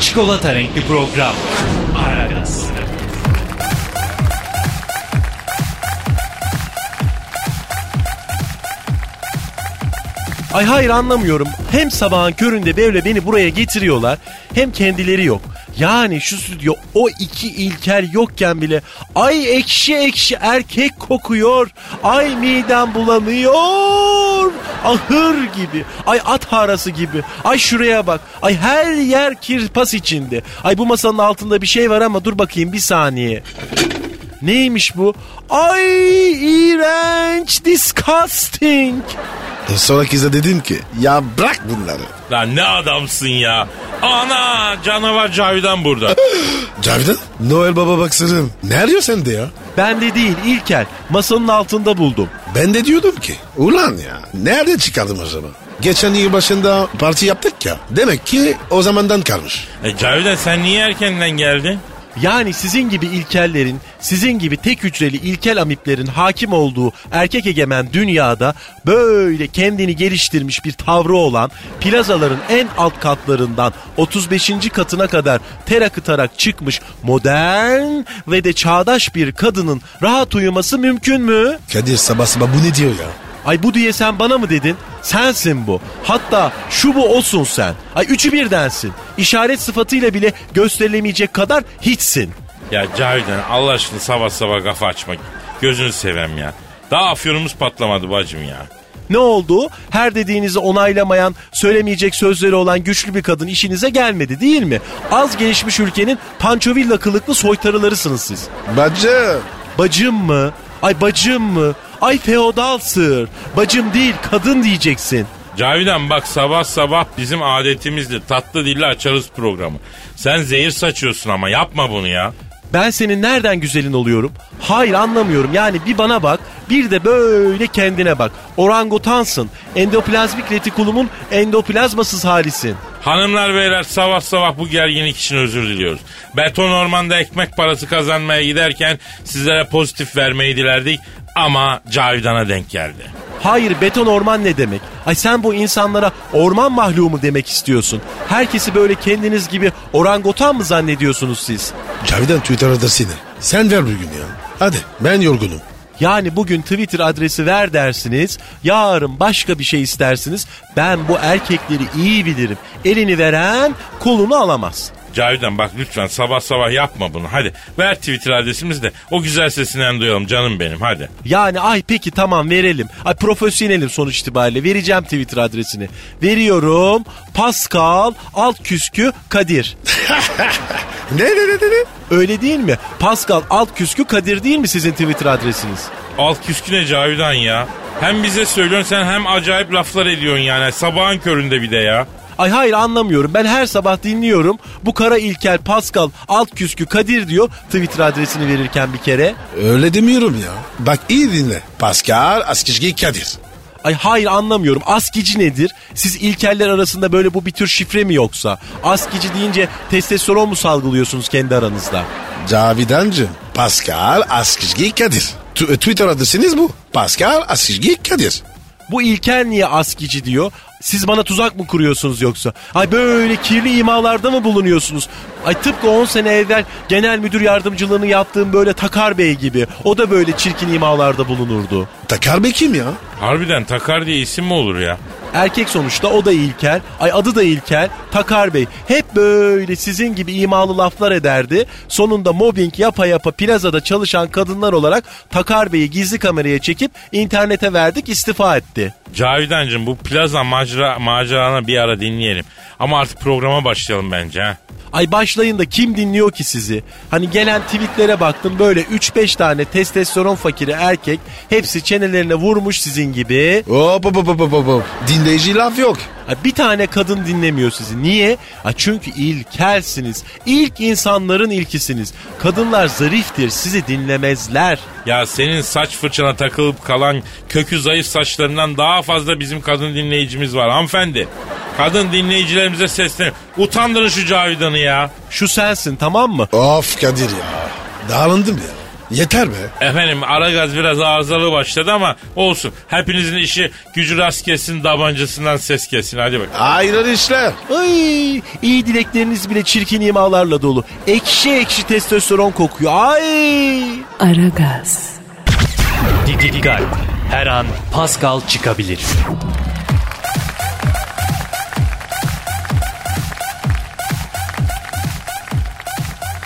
Çikolata renkli program. Aragaz. Ay hayır anlamıyorum. Hem sabahın köründe böyle beni buraya getiriyorlar hem kendileri yok. Yani şu stüdyo o iki ilker yokken bile ay ekşi ekşi erkek kokuyor. Ay midem bulanıyor. Ahır gibi. Ay at harası gibi. Ay şuraya bak. Ay her yer kirpas içinde. Ay bu masanın altında bir şey var ama dur bakayım bir saniye. Neymiş bu? Ay iğrenç, disgusting. E sonra kıza dedim ki ya bırak bunları. Lan ne adamsın ya. Ana canavar Cavidan burada. Cavidan? Noel Baba baksırım. Ne arıyor sende ya? Ben de değil İlker. Masanın altında buldum. Ben de diyordum ki ulan ya nerede çıkardım acaba? Geçen yıl başında parti yaptık ya. Demek ki o zamandan kalmış. e Cavidan sen niye erkenden geldin? Yani sizin gibi ilkellerin, sizin gibi tek hücreli ilkel amiplerin hakim olduğu erkek egemen dünyada böyle kendini geliştirmiş bir tavrı olan plazaların en alt katlarından 35. katına kadar ter akıtarak çıkmış modern ve de çağdaş bir kadının rahat uyuması mümkün mü? Kadir sabah sabah bu ne diyor ya? Ay bu diye sen bana mı dedin? Sensin bu. Hatta şu bu olsun sen. Ay üçü birdensin. İşaret sıfatıyla bile gösterilemeyecek kadar hiçsin. Ya Cavidan Allah aşkına sabah sabah kafa açma. Gözünü sevem ya. Daha afyonumuz patlamadı bacım ya. Ne oldu? Her dediğinizi onaylamayan, söylemeyecek sözleri olan güçlü bir kadın işinize gelmedi değil mi? Az gelişmiş ülkenin pançovilla kılıklı soytarılarısınız siz. Bacı. Bacım mı? Ay bacım mı? Ay feodal sır. Bacım değil kadın diyeceksin. Cavidan bak sabah sabah bizim adetimizdir. Tatlı dille açarız programı. Sen zehir saçıyorsun ama yapma bunu ya. Ben senin nereden güzelin oluyorum? Hayır anlamıyorum. Yani bir bana bak, bir de böyle kendine bak. Orangutansın. Endoplazmik retikulumun endoplazmasız halisin. Hanımlar beyler sabah sabah bu gerginlik için özür diliyoruz. Beton ormanda ekmek parası kazanmaya giderken sizlere pozitif vermeyi dilerdik ama Cavidan'a denk geldi. Hayır beton orman ne demek? Ay sen bu insanlara orman mahlumu demek istiyorsun. Herkesi böyle kendiniz gibi orangutan mı zannediyorsunuz siz? Cavidan Twitter adresini. Sen ver bugün ya. Hadi ben yorgunum. Yani bugün Twitter adresi ver dersiniz, yarın başka bir şey istersiniz. Ben bu erkekleri iyi bilirim. Elini veren kolunu alamaz. Cavidan bak lütfen sabah sabah yapma bunu. Hadi ver Twitter adresimizi de o güzel sesinden duyalım canım benim hadi. Yani ay peki tamam verelim. Ay profesyonelim sonuç itibariyle. Vereceğim Twitter adresini. Veriyorum. Pascal alt küskü Kadir. Ne ne ne ne ne? Öyle değil mi? Pascal alt küskü Kadir değil mi sizin Twitter adresiniz? Alt küsküne Cavidan ya. Hem bize söylüyorsun sen hem acayip laflar ediyorsun yani sabahın köründe bir de ya. Ay hayır anlamıyorum. Ben her sabah dinliyorum. Bu kara İlker Pascal alt küskü Kadir diyor Twitter adresini verirken bir kere. Öyle demiyorum ya. Bak iyi dinle. Pascal Askizgi Kadir. Ay hayır anlamıyorum. Askici nedir? Siz ilkeller arasında böyle bu bir tür şifre mi yoksa? Askici deyince testosteron mu salgılıyorsunuz kendi aranızda? Cavidancığım. Pascal Askizgi Kadir. Tu- Twitter adresiniz bu. Pascal Askizgi Kadir. Bu İlker niye askici diyor? Siz bana tuzak mı kuruyorsunuz yoksa? Ay böyle kirli imalarda mı bulunuyorsunuz? Ay tıpkı 10 sene evvel genel müdür yardımcılığını yaptığım böyle Takar Bey gibi. O da böyle çirkin imalarda bulunurdu. Takar Bey kim ya? Harbiden Takar diye isim mi olur ya? Erkek sonuçta o da İlker. Ay adı da İlker. Takar Bey. Hep böyle sizin gibi imalı laflar ederdi. Sonunda mobbing yapa yapa plazada çalışan kadınlar olarak Takar Bey'i gizli kameraya çekip internete verdik istifa etti. Cavidancığım bu plaza macera, macerana bir ara dinleyelim. Ama artık programa başlayalım bence ha. Ay başlayın da kim dinliyor ki sizi? Hani gelen tweetlere baktım böyle 3-5 tane testosteron fakiri erkek hepsi çenelerine vurmuş sizin gibi. Hop hop hop hop hop. Dinleyici laf yok. Bir tane kadın dinlemiyor sizi. Niye? Çünkü ilkelsiniz. İlk insanların ilkisiniz. Kadınlar zariftir sizi dinlemezler. Ya senin saç fırçana takılıp kalan kökü zayıf saçlarından daha fazla bizim kadın dinleyicimiz var hanımefendi. Kadın dinleyicilerimize seslenin. Utandırın şu Cavidan'ı ya. Şu sensin tamam mı? Of Kadir ya. Dağılındım ya. Yeter be. Efendim Aragaz biraz arızalı başladı ama olsun. Hepinizin işi gücü rast kessin tabancasından ses kessin. Hadi bak. Hayırlı işler. Ay iyi dilekleriniz bile çirkin imalarla dolu. Ekşi ekşi testosteron kokuyor. Ay. Aragaz, Dikkat. Her an Pascal çıkabilir.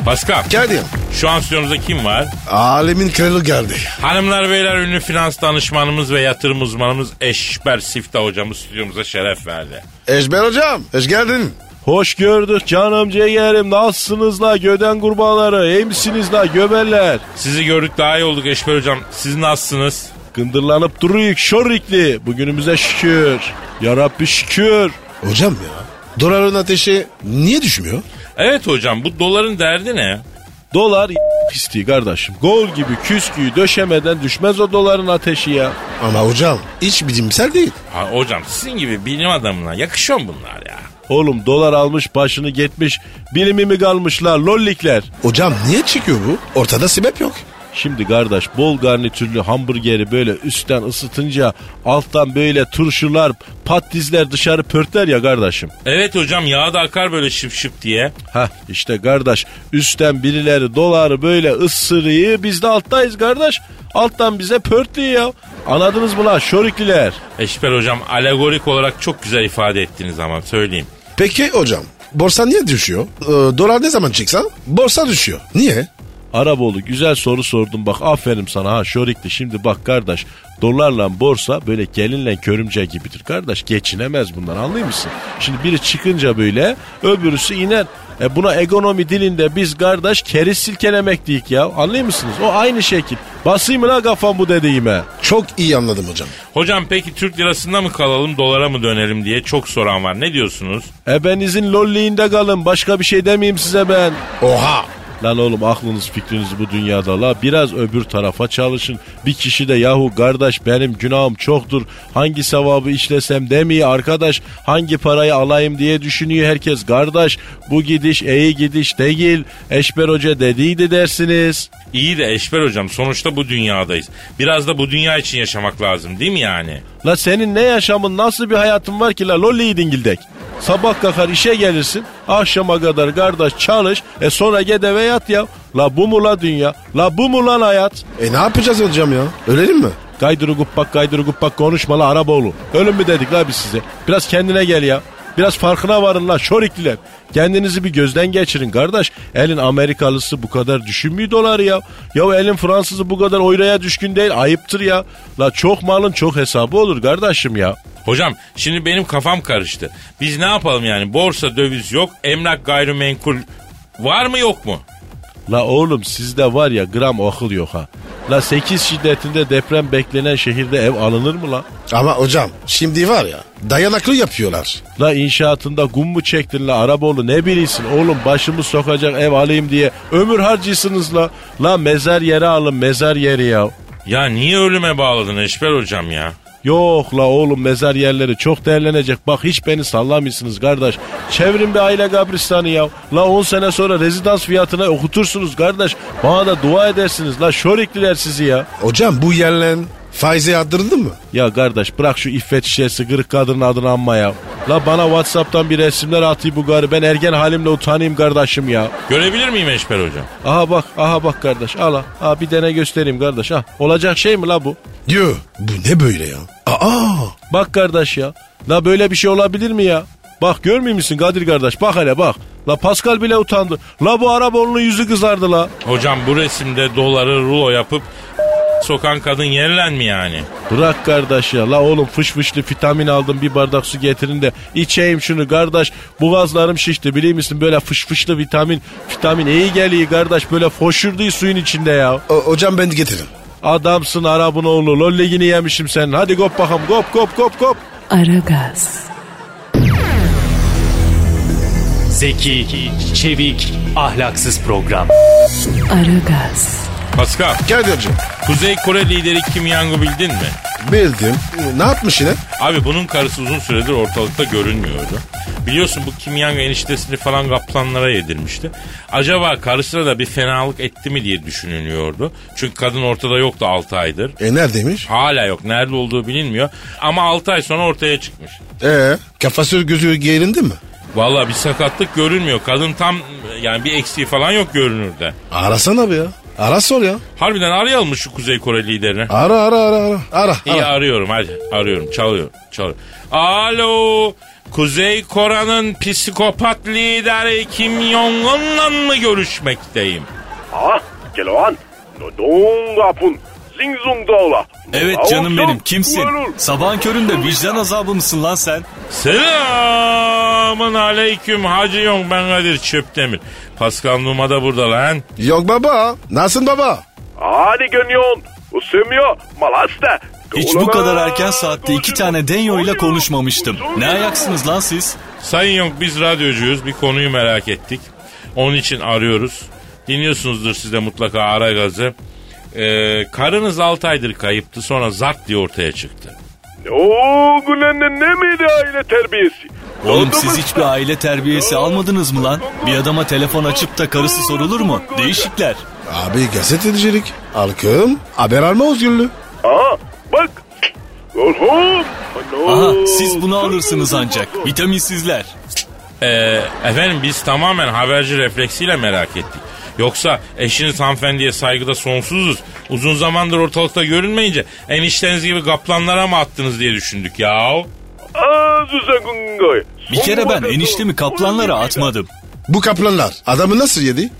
Pascal Geldim. Şu an stüdyomuzda kim var? Alemin kralı geldi. Hanımlar beyler ünlü finans danışmanımız ve yatırım uzmanımız Eşber Sifta hocamız stüdyomuza şeref verdi. Eşber hocam. Hoş geldin. Hoş gördük canım ciğerim. Nasılsınız la göden kurbağaları? İyi misiniz la göbeller? Sizi gördük daha iyi olduk Eşber hocam. Siz nasılsınız? Gındırlanıp duruyuk şorrikli. Bugünümüze şükür. Yarabbi şükür. Hocam ya. Doların ateşi niye düşmüyor? Evet hocam bu doların derdi ne? Dolar pisti kardeşim. Gol gibi küsküyü döşemeden düşmez o doların ateşi ya. Ama hocam hiç bilimsel değil. Ha, hocam sizin gibi bilim adamına yakışıyor mu bunlar ya? Oğlum dolar almış başını gitmiş. Bilimi mi kalmışlar lollikler. Hocam niye çıkıyor bu? Ortada sebep yok. Şimdi kardeş bol garnitürlü hamburgeri böyle üstten ısıtınca alttan böyle turşular patatesler dışarı pörtler ya kardeşim. Evet hocam yağ da akar böyle şıp şıp diye. Hah işte kardeş üstten birileri doları böyle ısırıyı biz de alttayız kardeş. Alttan bize pörtlüyor ya. Anladınız mı lan şorikliler? Eşber hocam alegorik olarak çok güzel ifade ettiniz ama söyleyeyim. Peki hocam borsa niye düşüyor? Ee, dolar ne zaman çıksa borsa düşüyor. Niye? Araboğlu güzel soru sordum bak aferin sana ha şorikli şimdi bak kardeş dolarla borsa böyle gelinle körümce gibidir kardeş geçinemez bundan anlıyor musun? Şimdi biri çıkınca böyle öbürüsü iner e buna ekonomi dilinde biz kardeş keriz silkelemek diyik ya anlıyor musunuz? O aynı şekil basayım mı la kafam bu dediğime? Çok iyi anladım hocam. Hocam peki Türk lirasında mı kalalım dolara mı dönelim diye çok soran var. Ne diyorsunuz? Ebenizin lolliğinde kalın başka bir şey demeyeyim size ben. Oha. Lan oğlum aklınız fikriniz bu dünyada la biraz öbür tarafa çalışın. Bir kişi de yahu kardeş benim günahım çoktur. Hangi sevabı işlesem demiyor arkadaş. Hangi parayı alayım diye düşünüyor herkes. Kardeş bu gidiş iyi gidiş değil. Eşber Hoca dediydi dersiniz. İyi de Eşber hocam sonuçta bu dünyadayız. Biraz da bu dünya için yaşamak lazım değil mi yani? La senin ne yaşamın nasıl bir hayatın var ki la lolliyi dingildek. Sabah kalkar işe gelirsin. Akşama kadar kardeş çalış. E sonra git eve yat ya. La bu mu la dünya? La bu mu lan hayat? E ne yapacağız hocam ya? Ölelim mi? Gaydırı guppak gaydırı guppak konuşma la Araboğlu. Ölüm mü dedik la biz size? Biraz kendine gel ya. Biraz farkına varın la şorikliler. Kendinizi bir gözden geçirin kardeş. Elin Amerikalısı bu kadar düşünmüyor doları ya. Ya elin Fransızı bu kadar oyraya düşkün değil. Ayıptır ya. La çok malın çok hesabı olur kardeşim ya. Hocam şimdi benim kafam karıştı. Biz ne yapalım yani? Borsa döviz yok, emlak gayrimenkul var mı yok mu? La oğlum sizde var ya gram akıl yok ha. La 8 şiddetinde deprem beklenen şehirde ev alınır mı la? Ama hocam şimdi var ya dayanaklı yapıyorlar. La inşaatında kum mu çektin la Araboğlu ne bilirsin oğlum başımı sokacak ev alayım diye ömür harcısınız la. La mezar yeri alın mezar yeri ya. Ya niye ölüme bağladın Eşber hocam ya? Yok la oğlum mezar yerleri çok değerlenecek. Bak hiç beni sallamıyorsunuz kardeş. Çevirin bir aile kabristanı ya. La 10 sene sonra rezidans fiyatına okutursunuz kardeş. Bana da dua edersiniz. La şorikliler sizi ya. Hocam bu yerlen faize yatırıldı mı? Ya kardeş bırak şu iffet şişesi kırık kadının adını anma ya. La bana Whatsapp'tan bir resimler atayım bu garı. Ben ergen halimle utanayım kardeşim ya. Görebilir miyim Eşber hocam? Aha bak aha bak kardeş al ha. Ha bir dene göstereyim kardeş ha. Olacak şey mi la bu? Yo bu ne böyle ya? Aa Bak kardeş ya. La böyle bir şey olabilir mi ya? Bak görmüyor musun Kadir kardeş? Bak hele bak. La Pascal bile utandı. La bu Araboğlu'nun yüzü kızardı la. Hocam bu resimde doları rulo yapıp sokan kadın yerilen mi yani? Bırak kardeş ya. La oğlum fış fışlı vitamin aldım bir bardak su getirin de içeyim şunu kardeş. Boğazlarım şişti biliyor musun? Böyle fış fışlı vitamin. Vitamin iyi geliyor kardeş. Böyle foşurdu suyun içinde ya. o- hocam ben getiririm. Adamsın Arap'ın oğlu. Lollegini yemişim senin. Hadi kop bakalım. Kop kop kop kop. Aragaz, Zeki, çevik, ahlaksız program. Aragaz, Pascal, Kadir'cim Kuzey Kore lideri Kim Jong-un bildin mi? bildim. Ne yapmış yine? Abi bunun karısı uzun süredir ortalıkta görünmüyordu. Biliyorsun bu Kim Jong eniştesini falan kaplanlara yedirmişti. Acaba karısına da bir fenalık etti mi diye düşünülüyordu. Çünkü kadın ortada yoktu 6 aydır. E neredeymiş? Hala yok. Nerede olduğu bilinmiyor. Ama 6 ay sonra ortaya çıkmış. Ee, kafası gözü gerindi mi? Vallahi bir sakatlık görünmüyor. Kadın tam yani bir eksiği falan yok görünürde. Arasana bir ya. Ara sor ya. Harbiden arayalım mı şu Kuzey Kore liderini? Ara ara ara ara. ara İyi arıyorum hadi. Arıyorum çalıyorum çalıyorum. Alo Kuzey Kore'nin psikopat lideri Kim Jong-un'la mı görüşmekteyim? Ah Keloğan. Nodongapun. Zingzungdola. Evet canım benim kimsin? Sabahın köründe vicdan azabı mısın lan sen? Selamın aleyküm Hacı Yong ben Kadir Çöptemir. Pascal Numa da burada lan. Yok baba. Nasılsın baba? Hadi gönyon. Usumyo. Malasta. Hiç bu kadar erken saatte iki tane Denyo ile konuşmamıştım. Ne ayaksınız lan siz? Sayın Yong biz radyocuyuz. Bir konuyu merak ettik. Onun için arıyoruz. Dinliyorsunuzdur siz de mutlaka ara gazı. Ee, karınız 6 aydır kayıptı sonra zart diye ortaya çıktı. Oo bu ne, ne, ne miydi aile terbiyesi? Oğlum siz hiçbir aile terbiyesi almadınız mı lan? Bir adama telefon açıp da karısı sorulur mu? Değişikler. Abi gazetecilik. Halkım haber alma özgürlüğü. Aha bak. Oğlum. Aha siz bunu alırsınız ancak. Vitaminsizler. Ee, efendim biz tamamen haberci refleksiyle merak ettik. Yoksa eşiniz hanımefendiye saygıda sonsuzuz. Uzun zamandır ortalıkta görünmeyince enişteniz gibi kaplanlara mı attınız diye düşündük yahu. Bir kere ben eniştemi kaplanlara atmadım. Bu kaplanlar adamı nasıl yedi?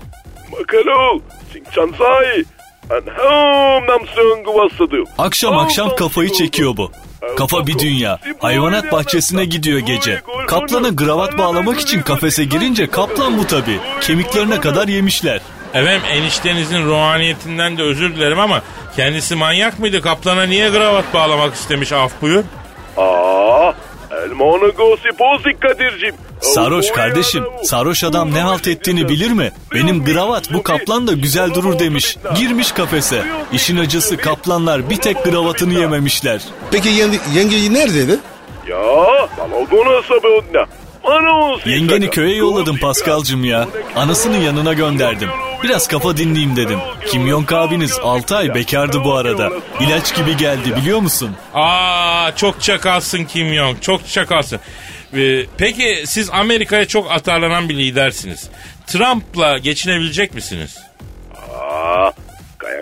Akşam akşam kafayı çekiyor bu. Kafa bir dünya. Hayvanat bahçesine gidiyor gece. Kaplana gravat bağlamak için kafese girince kaplan bu tabi. Kemiklerine kadar yemişler. Efendim eniştenizin ruhaniyetinden de özür dilerim ama kendisi manyak mıydı? Kaplana niye kravat bağlamak istemiş af buyur? 아, elmanı gosi pozik Kadir'cim. Sarhoş kardeşim. Sarhoş adam ne halt ettiğini bilir mi? Benim gravat bu kaplan da güzel durur demiş. Girmiş kafese. İşin acısı kaplanlar bir tek gravatını yememişler. Peki yenge, yengeyi neredeydi? Ya balagona sabahına. Yengeni köye yolladım Paskal'cım ya. Anasını yanına gönderdim. Biraz kafa dinleyeyim dedim. Kimyonk abiniz 6 ay bekardı bu arada. İlaç gibi geldi biliyor musun? Aa çok çakalsın Kimyonk çok çakalsın. Ee, peki siz Amerika'ya çok atarlanan bir lidersiniz. Trump'la geçinebilecek misiniz? Aa,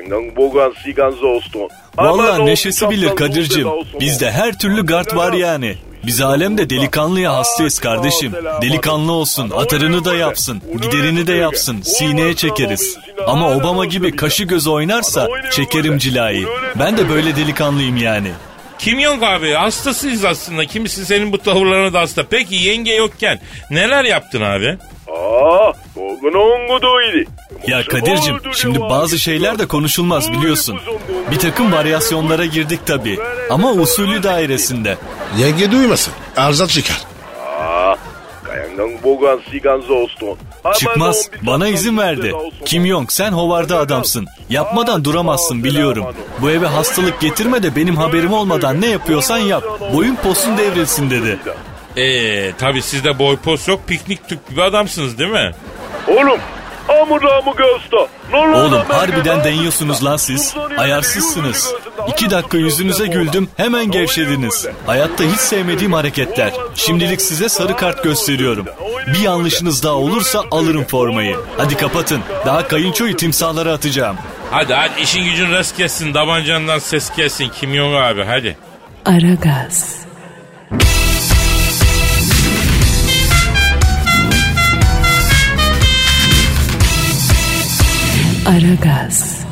Gangan sigan zosto. Valla neşesi bilir Kadir'cim. Bizde her türlü gard var yani. Biz alemde delikanlıya hastayız kardeşim. Delikanlı olsun, atarını da yapsın, giderini de yapsın, sineye çekeriz. Ama Obama gibi kaşı göz oynarsa çekerim cilayı. Ben de böyle delikanlıyım yani.'' Kimyon abi hastasıyız aslında. Kimisi senin bu tavırlarına da hasta. Peki yenge yokken neler yaptın abi? Aa, Ya Kadir'cim şimdi bazı şeyler de konuşulmaz biliyorsun. Bir takım varyasyonlara girdik tabii. Ama usulü dairesinde. Yenge duymasın. Arıza çıkar. Aa, Kayangan bogan sigan olsun. Çıkmaz. Bana izin verdi. Kim Yong sen hovarda adamsın. Yapmadan duramazsın biliyorum. Bu eve hastalık getirme de benim haberim olmadan ne yapıyorsan yap. Boyun posun devrilsin dedi. Eee tabi sizde boy pos yok piknik tüp gibi adamsınız değil mi? 오 Amuramı göster. Oğlum harbiden deniyorsunuz lan siz. Ayarsızsınız. İki dakika yüzünüze güldüm hemen gevşediniz. Hayatta hiç sevmediğim hareketler. Şimdilik size sarı kart gösteriyorum. Bir yanlışınız daha olursa alırım formayı. Hadi kapatın. Daha kayınçoyu timsahlara atacağım. Hadi hadi işin gücün rast kessin. Davancandan ses kessin. Kimyon abi hadi. Aragaz. Aragaz,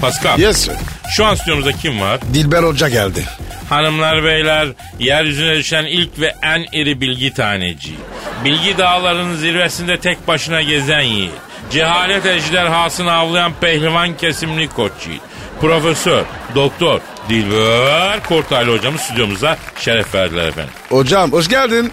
Pascal Yes sir. şu an stüdyomuzda kim var? Dilber Hoca geldi. Hanımlar beyler yeryüzüne düşen ilk ve en iri bilgi taneci. Bilgi dağlarının zirvesinde tek başına gezen yiğit. Cehalet ejderhasını avlayan pehlivan kesimli koç yiğit. Profesör, doktor, Dilber Kortaylı hocamız stüdyomuza şeref verdiler efendim. Hocam hoş geldin.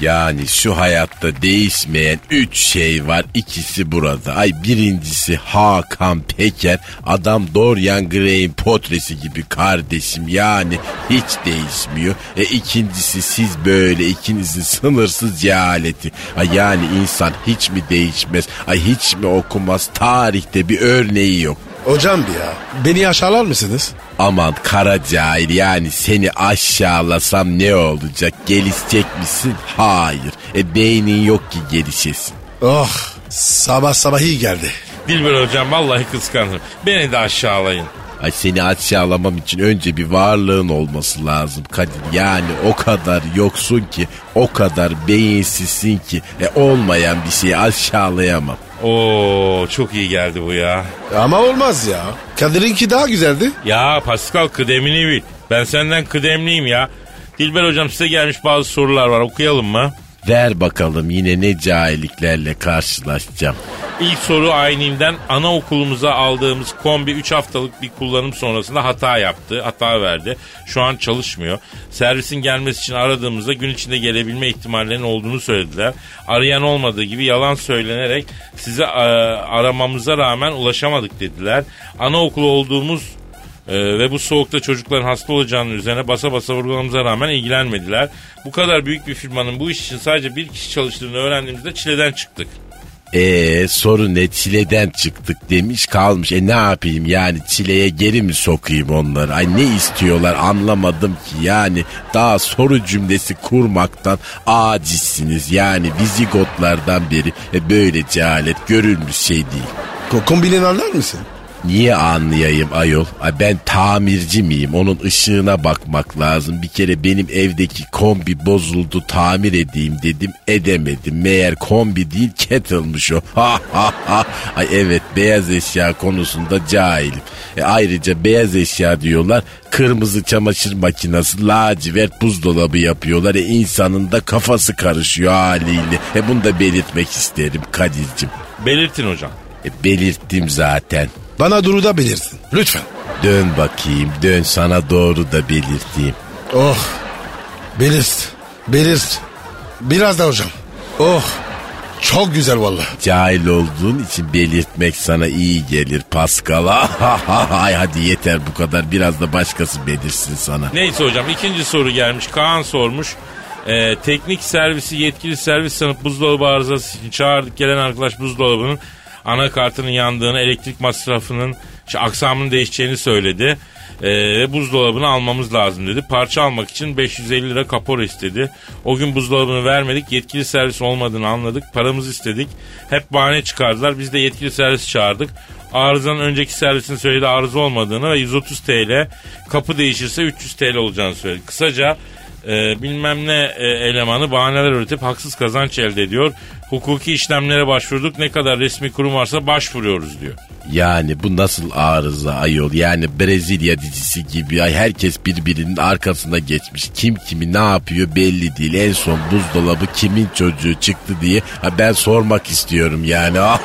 Yani şu hayatta değişmeyen üç şey var. İkisi burada. Ay birincisi Hakan Peker. Adam Dorian Gray'in portresi gibi kardeşim. Yani hiç değişmiyor. E ikincisi siz böyle ikinizin sınırsız cehaleti. Ay yani insan hiç mi değişmez? Ay hiç mi okumaz? Tarihte bir örneği yok. Hocam ya beni aşağılar mısınız? Aman kara cahil yani seni aşağılasam ne olacak? Gelişecek misin? Hayır. E beynin yok ki gelişesin. Oh sabah sabah iyi geldi. Dilber hocam vallahi kıskanırım. Beni de aşağılayın. Ay seni aşağılamam için önce bir varlığın olması lazım Kadir. Yani o kadar yoksun ki, o kadar beyinsizsin ki e, olmayan bir şeyi aşağılayamam. Oo çok iyi geldi bu ya. Ama olmaz ya. Kadir'inki daha güzeldi. Ya Pascal kıdemini bil. Ben senden kıdemliyim ya. Dilber hocam size gelmiş bazı sorular var okuyalım mı? Ver bakalım yine ne cahilliklerle karşılaşacağım. İlk soru aynimden anaokulumuza aldığımız kombi 3 haftalık bir kullanım sonrasında hata yaptı. Hata verdi. Şu an çalışmıyor. Servisin gelmesi için aradığımızda gün içinde gelebilme ihtimallerinin olduğunu söylediler. Arayan olmadığı gibi yalan söylenerek size e, aramamıza rağmen ulaşamadık dediler. Anaokulu olduğumuz ee, ve bu soğukta çocukların hasta olacağının üzerine basa basa vurgulamamıza rağmen ilgilenmediler. Bu kadar büyük bir firmanın bu iş için sadece bir kişi çalıştığını öğrendiğimizde çileden çıktık. Ee sorun ne çileden çıktık demiş kalmış. E ne yapayım yani çileye geri mi sokayım onları? Ay ne istiyorlar anlamadım ki yani daha soru cümlesi kurmaktan acizsiniz. Yani vizigotlardan beri e, böyle cehalet görülmüş şey değil. Ko kombinin anlar mısın? Niye anlayayım ayol? Ay ben tamirci miyim? Onun ışığına bakmak lazım. Bir kere benim evdeki kombi bozuldu tamir edeyim dedim edemedim. Meğer kombi değil kettle'mış o. Ay evet beyaz eşya konusunda cahilim. E ayrıca beyaz eşya diyorlar. Kırmızı çamaşır makinesi, lacivert buzdolabı yapıyorlar. E insanın da kafası karışıyor haliyle. E bunu da belirtmek isterim Kadir'cim. Belirtin hocam. E belirttim zaten. Bana Duru da belirtin. Lütfen. Dön bakayım dön sana doğru da belirteyim. Oh. Belirt. Belirt. Biraz da hocam. Oh. Çok güzel valla. Cahil olduğun için belirtmek sana iyi gelir Pascal. Ay hadi yeter bu kadar biraz da başkası belirsin sana. Neyse hocam ikinci soru gelmiş. Kaan sormuş. Ee, teknik servisi yetkili servis sanıp buzdolabı arızası için çağırdık. Gelen arkadaş buzdolabının anakartının yandığını, elektrik masrafının, işte aksamının değişeceğini söyledi. Ee, ve buzdolabını almamız lazım dedi. Parça almak için 550 lira kapora istedi. O gün buzdolabını vermedik. Yetkili servis olmadığını anladık. Paramızı istedik. Hep bahane çıkardılar. Biz de yetkili servis çağırdık. Arızanın önceki servisin söylediği arıza olmadığını ve 130 TL kapı değişirse 300 TL olacağını söyledi. Kısaca e, bilmem ne e, elemanı bahaneler üretip haksız kazanç elde ediyor. Hukuki işlemlere başvurduk ne kadar resmi kurum varsa başvuruyoruz diyor. Yani bu nasıl arıza ayol yani Brezilya dizisi gibi ay herkes birbirinin arkasına geçmiş. Kim kimi ne yapıyor belli değil. En son buzdolabı kimin çocuğu çıktı diye ha, ben sormak istiyorum yani.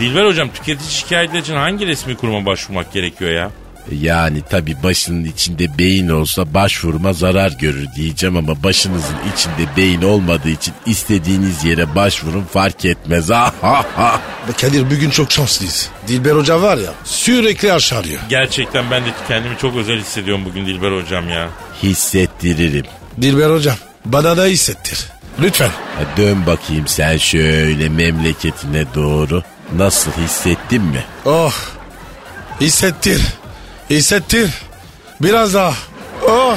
Dilber hocam tüketici şikayetleri için hangi resmi kuruma başvurmak gerekiyor ya? Yani tabi başının içinde beyin olsa başvurma zarar görür diyeceğim ama başınızın içinde beyin olmadığı için istediğiniz yere başvurun fark etmez. Kadir bugün çok şanslıyız. Dilber Hoca var ya sürekli aşağılıyor. Gerçekten ben de kendimi çok özel hissediyorum bugün Dilber hocam ya. Hissettiririm. Dilber Hocam bana da hissettir. Lütfen. Ha, dön bakayım sen şöyle memleketine doğru. Nasıl hissettin mi? Oh. Hissettir. Hissettir. Biraz daha. Oh.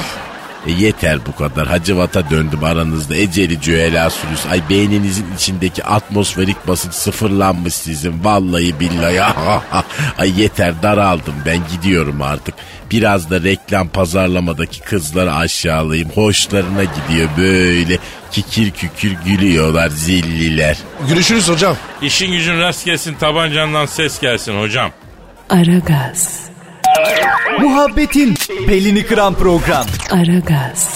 E yeter bu kadar. Hacıvata döndüm aranızda. Eceli cüela sürüs. Ay beyninizin içindeki atmosferik basınç sıfırlanmış sizin. Vallahi billahi. Ay yeter daraldım ben gidiyorum artık. Biraz da reklam pazarlamadaki kızları aşağılayayım. Hoşlarına gidiyor böyle. Kikir kükür gülüyorlar zilliler. Görüşürüz hocam. İşin gücün rast gelsin tabancandan ses gelsin hocam. Aragaz, Muhabbetin belini kıran program. Aragaz,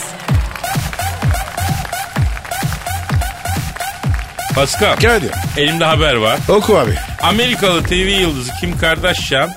Pascal Kadir. elimde haber var. Oku abi. Amerikalı TV yıldızı Kim Kardashian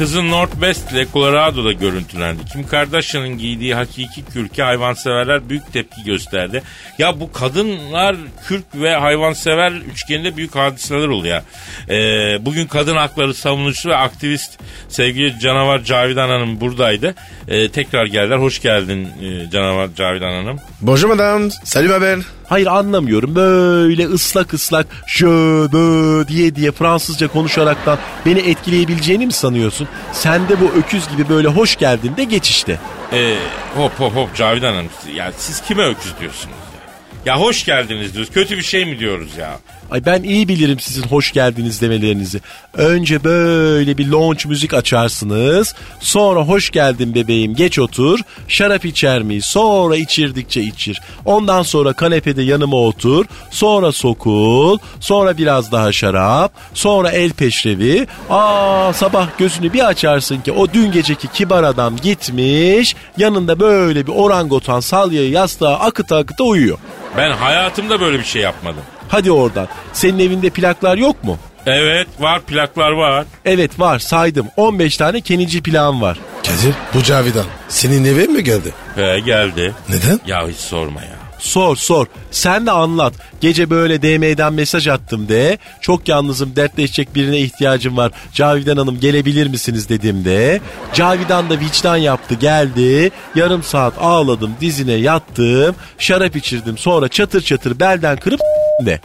kızı Northwest ile Colorado'da görüntülendi. Kim Kardashian'ın giydiği hakiki kürke hayvanseverler büyük tepki gösterdi. Ya bu kadınlar kürk ve hayvansever üçgeninde büyük hadiseler oluyor. Ee, bugün kadın hakları savunucusu ve aktivist sevgili canavar Cavidan Hanım buradaydı. Ee, tekrar geldiler. Hoş geldin e, canavar Cavidan Hanım. Bonjour madame. Salut ma belle. Hayır anlamıyorum. Böyle ıslak ıslak şö bö diye diye Fransızca konuşaraktan beni etkileyebileceğini mi sanıyorsun? Sen de bu öküz gibi böyle hoş geldin de geç işte. Ee, hop hop hop Cavidan Hanım. Ya siz kime öküz diyorsunuz ya? Ya hoş geldiniz diyoruz. Kötü bir şey mi diyoruz ya? Ay ben iyi bilirim sizin hoş geldiniz demelerinizi. Önce böyle bir launch müzik açarsınız. Sonra hoş geldin bebeğim geç otur. Şarap içer miyiz? Sonra içirdikçe içir. Ondan sonra kanepede yanıma otur. Sonra sokul. Sonra biraz daha şarap. Sonra el peşrevi. Aa sabah gözünü bir açarsın ki o dün geceki kibar adam gitmiş. Yanında böyle bir orangutan salyayı yastığa akıta akıta uyuyor. Ben hayatımda böyle bir şey yapmadım. Hadi oradan. Senin evinde plaklar yok mu? Evet var plaklar var. Evet var saydım. 15 tane kenici plan var. Kadir bu Cavidan senin eve mi geldi? Ve geldi. Neden? Ya hiç sorma ya. Sor sor. Sen de anlat. Gece böyle DM'den mesaj attım de. Çok yalnızım dertleşecek birine ihtiyacım var. Cavidan Hanım gelebilir misiniz dedim de. Cavidan da vicdan yaptı geldi. Yarım saat ağladım dizine yattım. Şarap içirdim sonra çatır çatır belden kırıp de.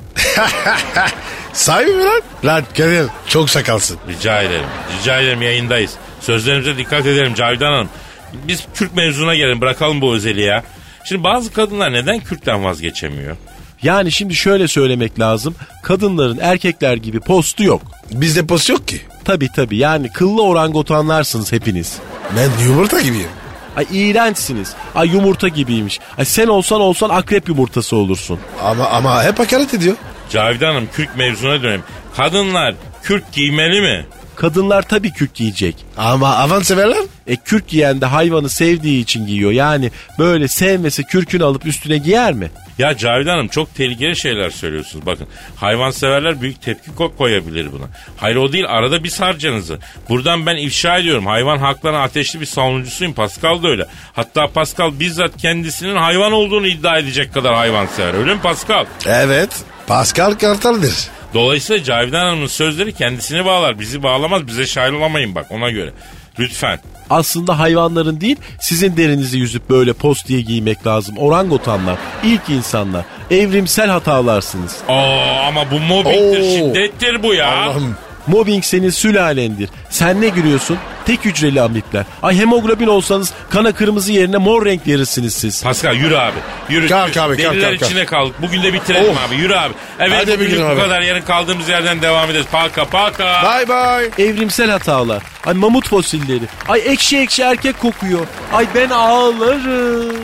Sahibi mi lan? Lan Kadir çok sakalsın. Rica ederim. Rica ederim yayındayız. Sözlerimize dikkat edelim Cavidan Hanım. Biz Kürt mevzuna gelin bırakalım bu özeli ya. Şimdi bazı kadınlar neden Kürt'ten vazgeçemiyor? Yani şimdi şöyle söylemek lazım. Kadınların erkekler gibi postu yok. Bizde post yok ki. Tabi tabi yani kıllı orangutanlarsınız hepiniz. Ben yumurta gibiyim. Ay iğrençsiniz. Ay yumurta gibiymiş. Ay sen olsan olsan akrep yumurtası olursun. Ama ama hep hakaret ediyor. Cavidan Hanım Kürk mevzuna dönelim. Kadınlar Kürk giymeli mi? Kadınlar tabii kürk giyecek. Ama avan severler. E kürk giyen de hayvanı sevdiği için giyiyor. Yani böyle sevmese kürkünü alıp üstüne giyer mi? Ya Cavidan Hanım çok tehlikeli şeyler söylüyorsunuz. Bakın hayvanseverler büyük tepki ko- koyabilir buna. Hayır o değil arada bir sarcanızı. Buradan ben ifşa ediyorum. Hayvan haklarına ateşli bir savunucusuyum. Pascal da öyle. Hatta Pascal bizzat kendisinin hayvan olduğunu iddia edecek kadar hayvansever. Öyle mi Pascal? Evet. Pascal Kartal'dır. Dolayısıyla Cavidan Hanım'ın sözleri kendisini bağlar. Bizi bağlamaz. Bize şair olamayın bak ona göre. Lütfen. Aslında hayvanların değil sizin derinizi yüzüp böyle post diye giymek lazım. Orangutanlar, ilk insanlar, evrimsel hatalarsınız. Aa, ama bu mobbingtir, Oo. şiddettir bu ya. Allah'ım. Mobbing senin sülalendir. Sen ne gülüyorsun? Tek hücreli amipler. Ay hemoglobin olsanız kana kırmızı yerine mor renk verirsiniz siz. Pascal yürü abi. Yürü. Kalk yürü. abi, kalk, Deliler kalk, kalk. içine kaldık. Bugün de bitirelim Oh. abi. Yürü abi. Evet Hadi bugün bu abi. kadar. Yarın kaldığımız yerden devam ederiz. Paka paka. Bye bye. Evrimsel hatalar. Ay mamut fosilleri. Ay ekşi ekşi erkek kokuyor. Ay ben ağlarım.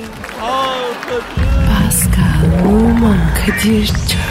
Ağlarım. Pascal, Oman, Kadir çok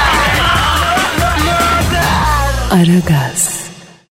Aragaz.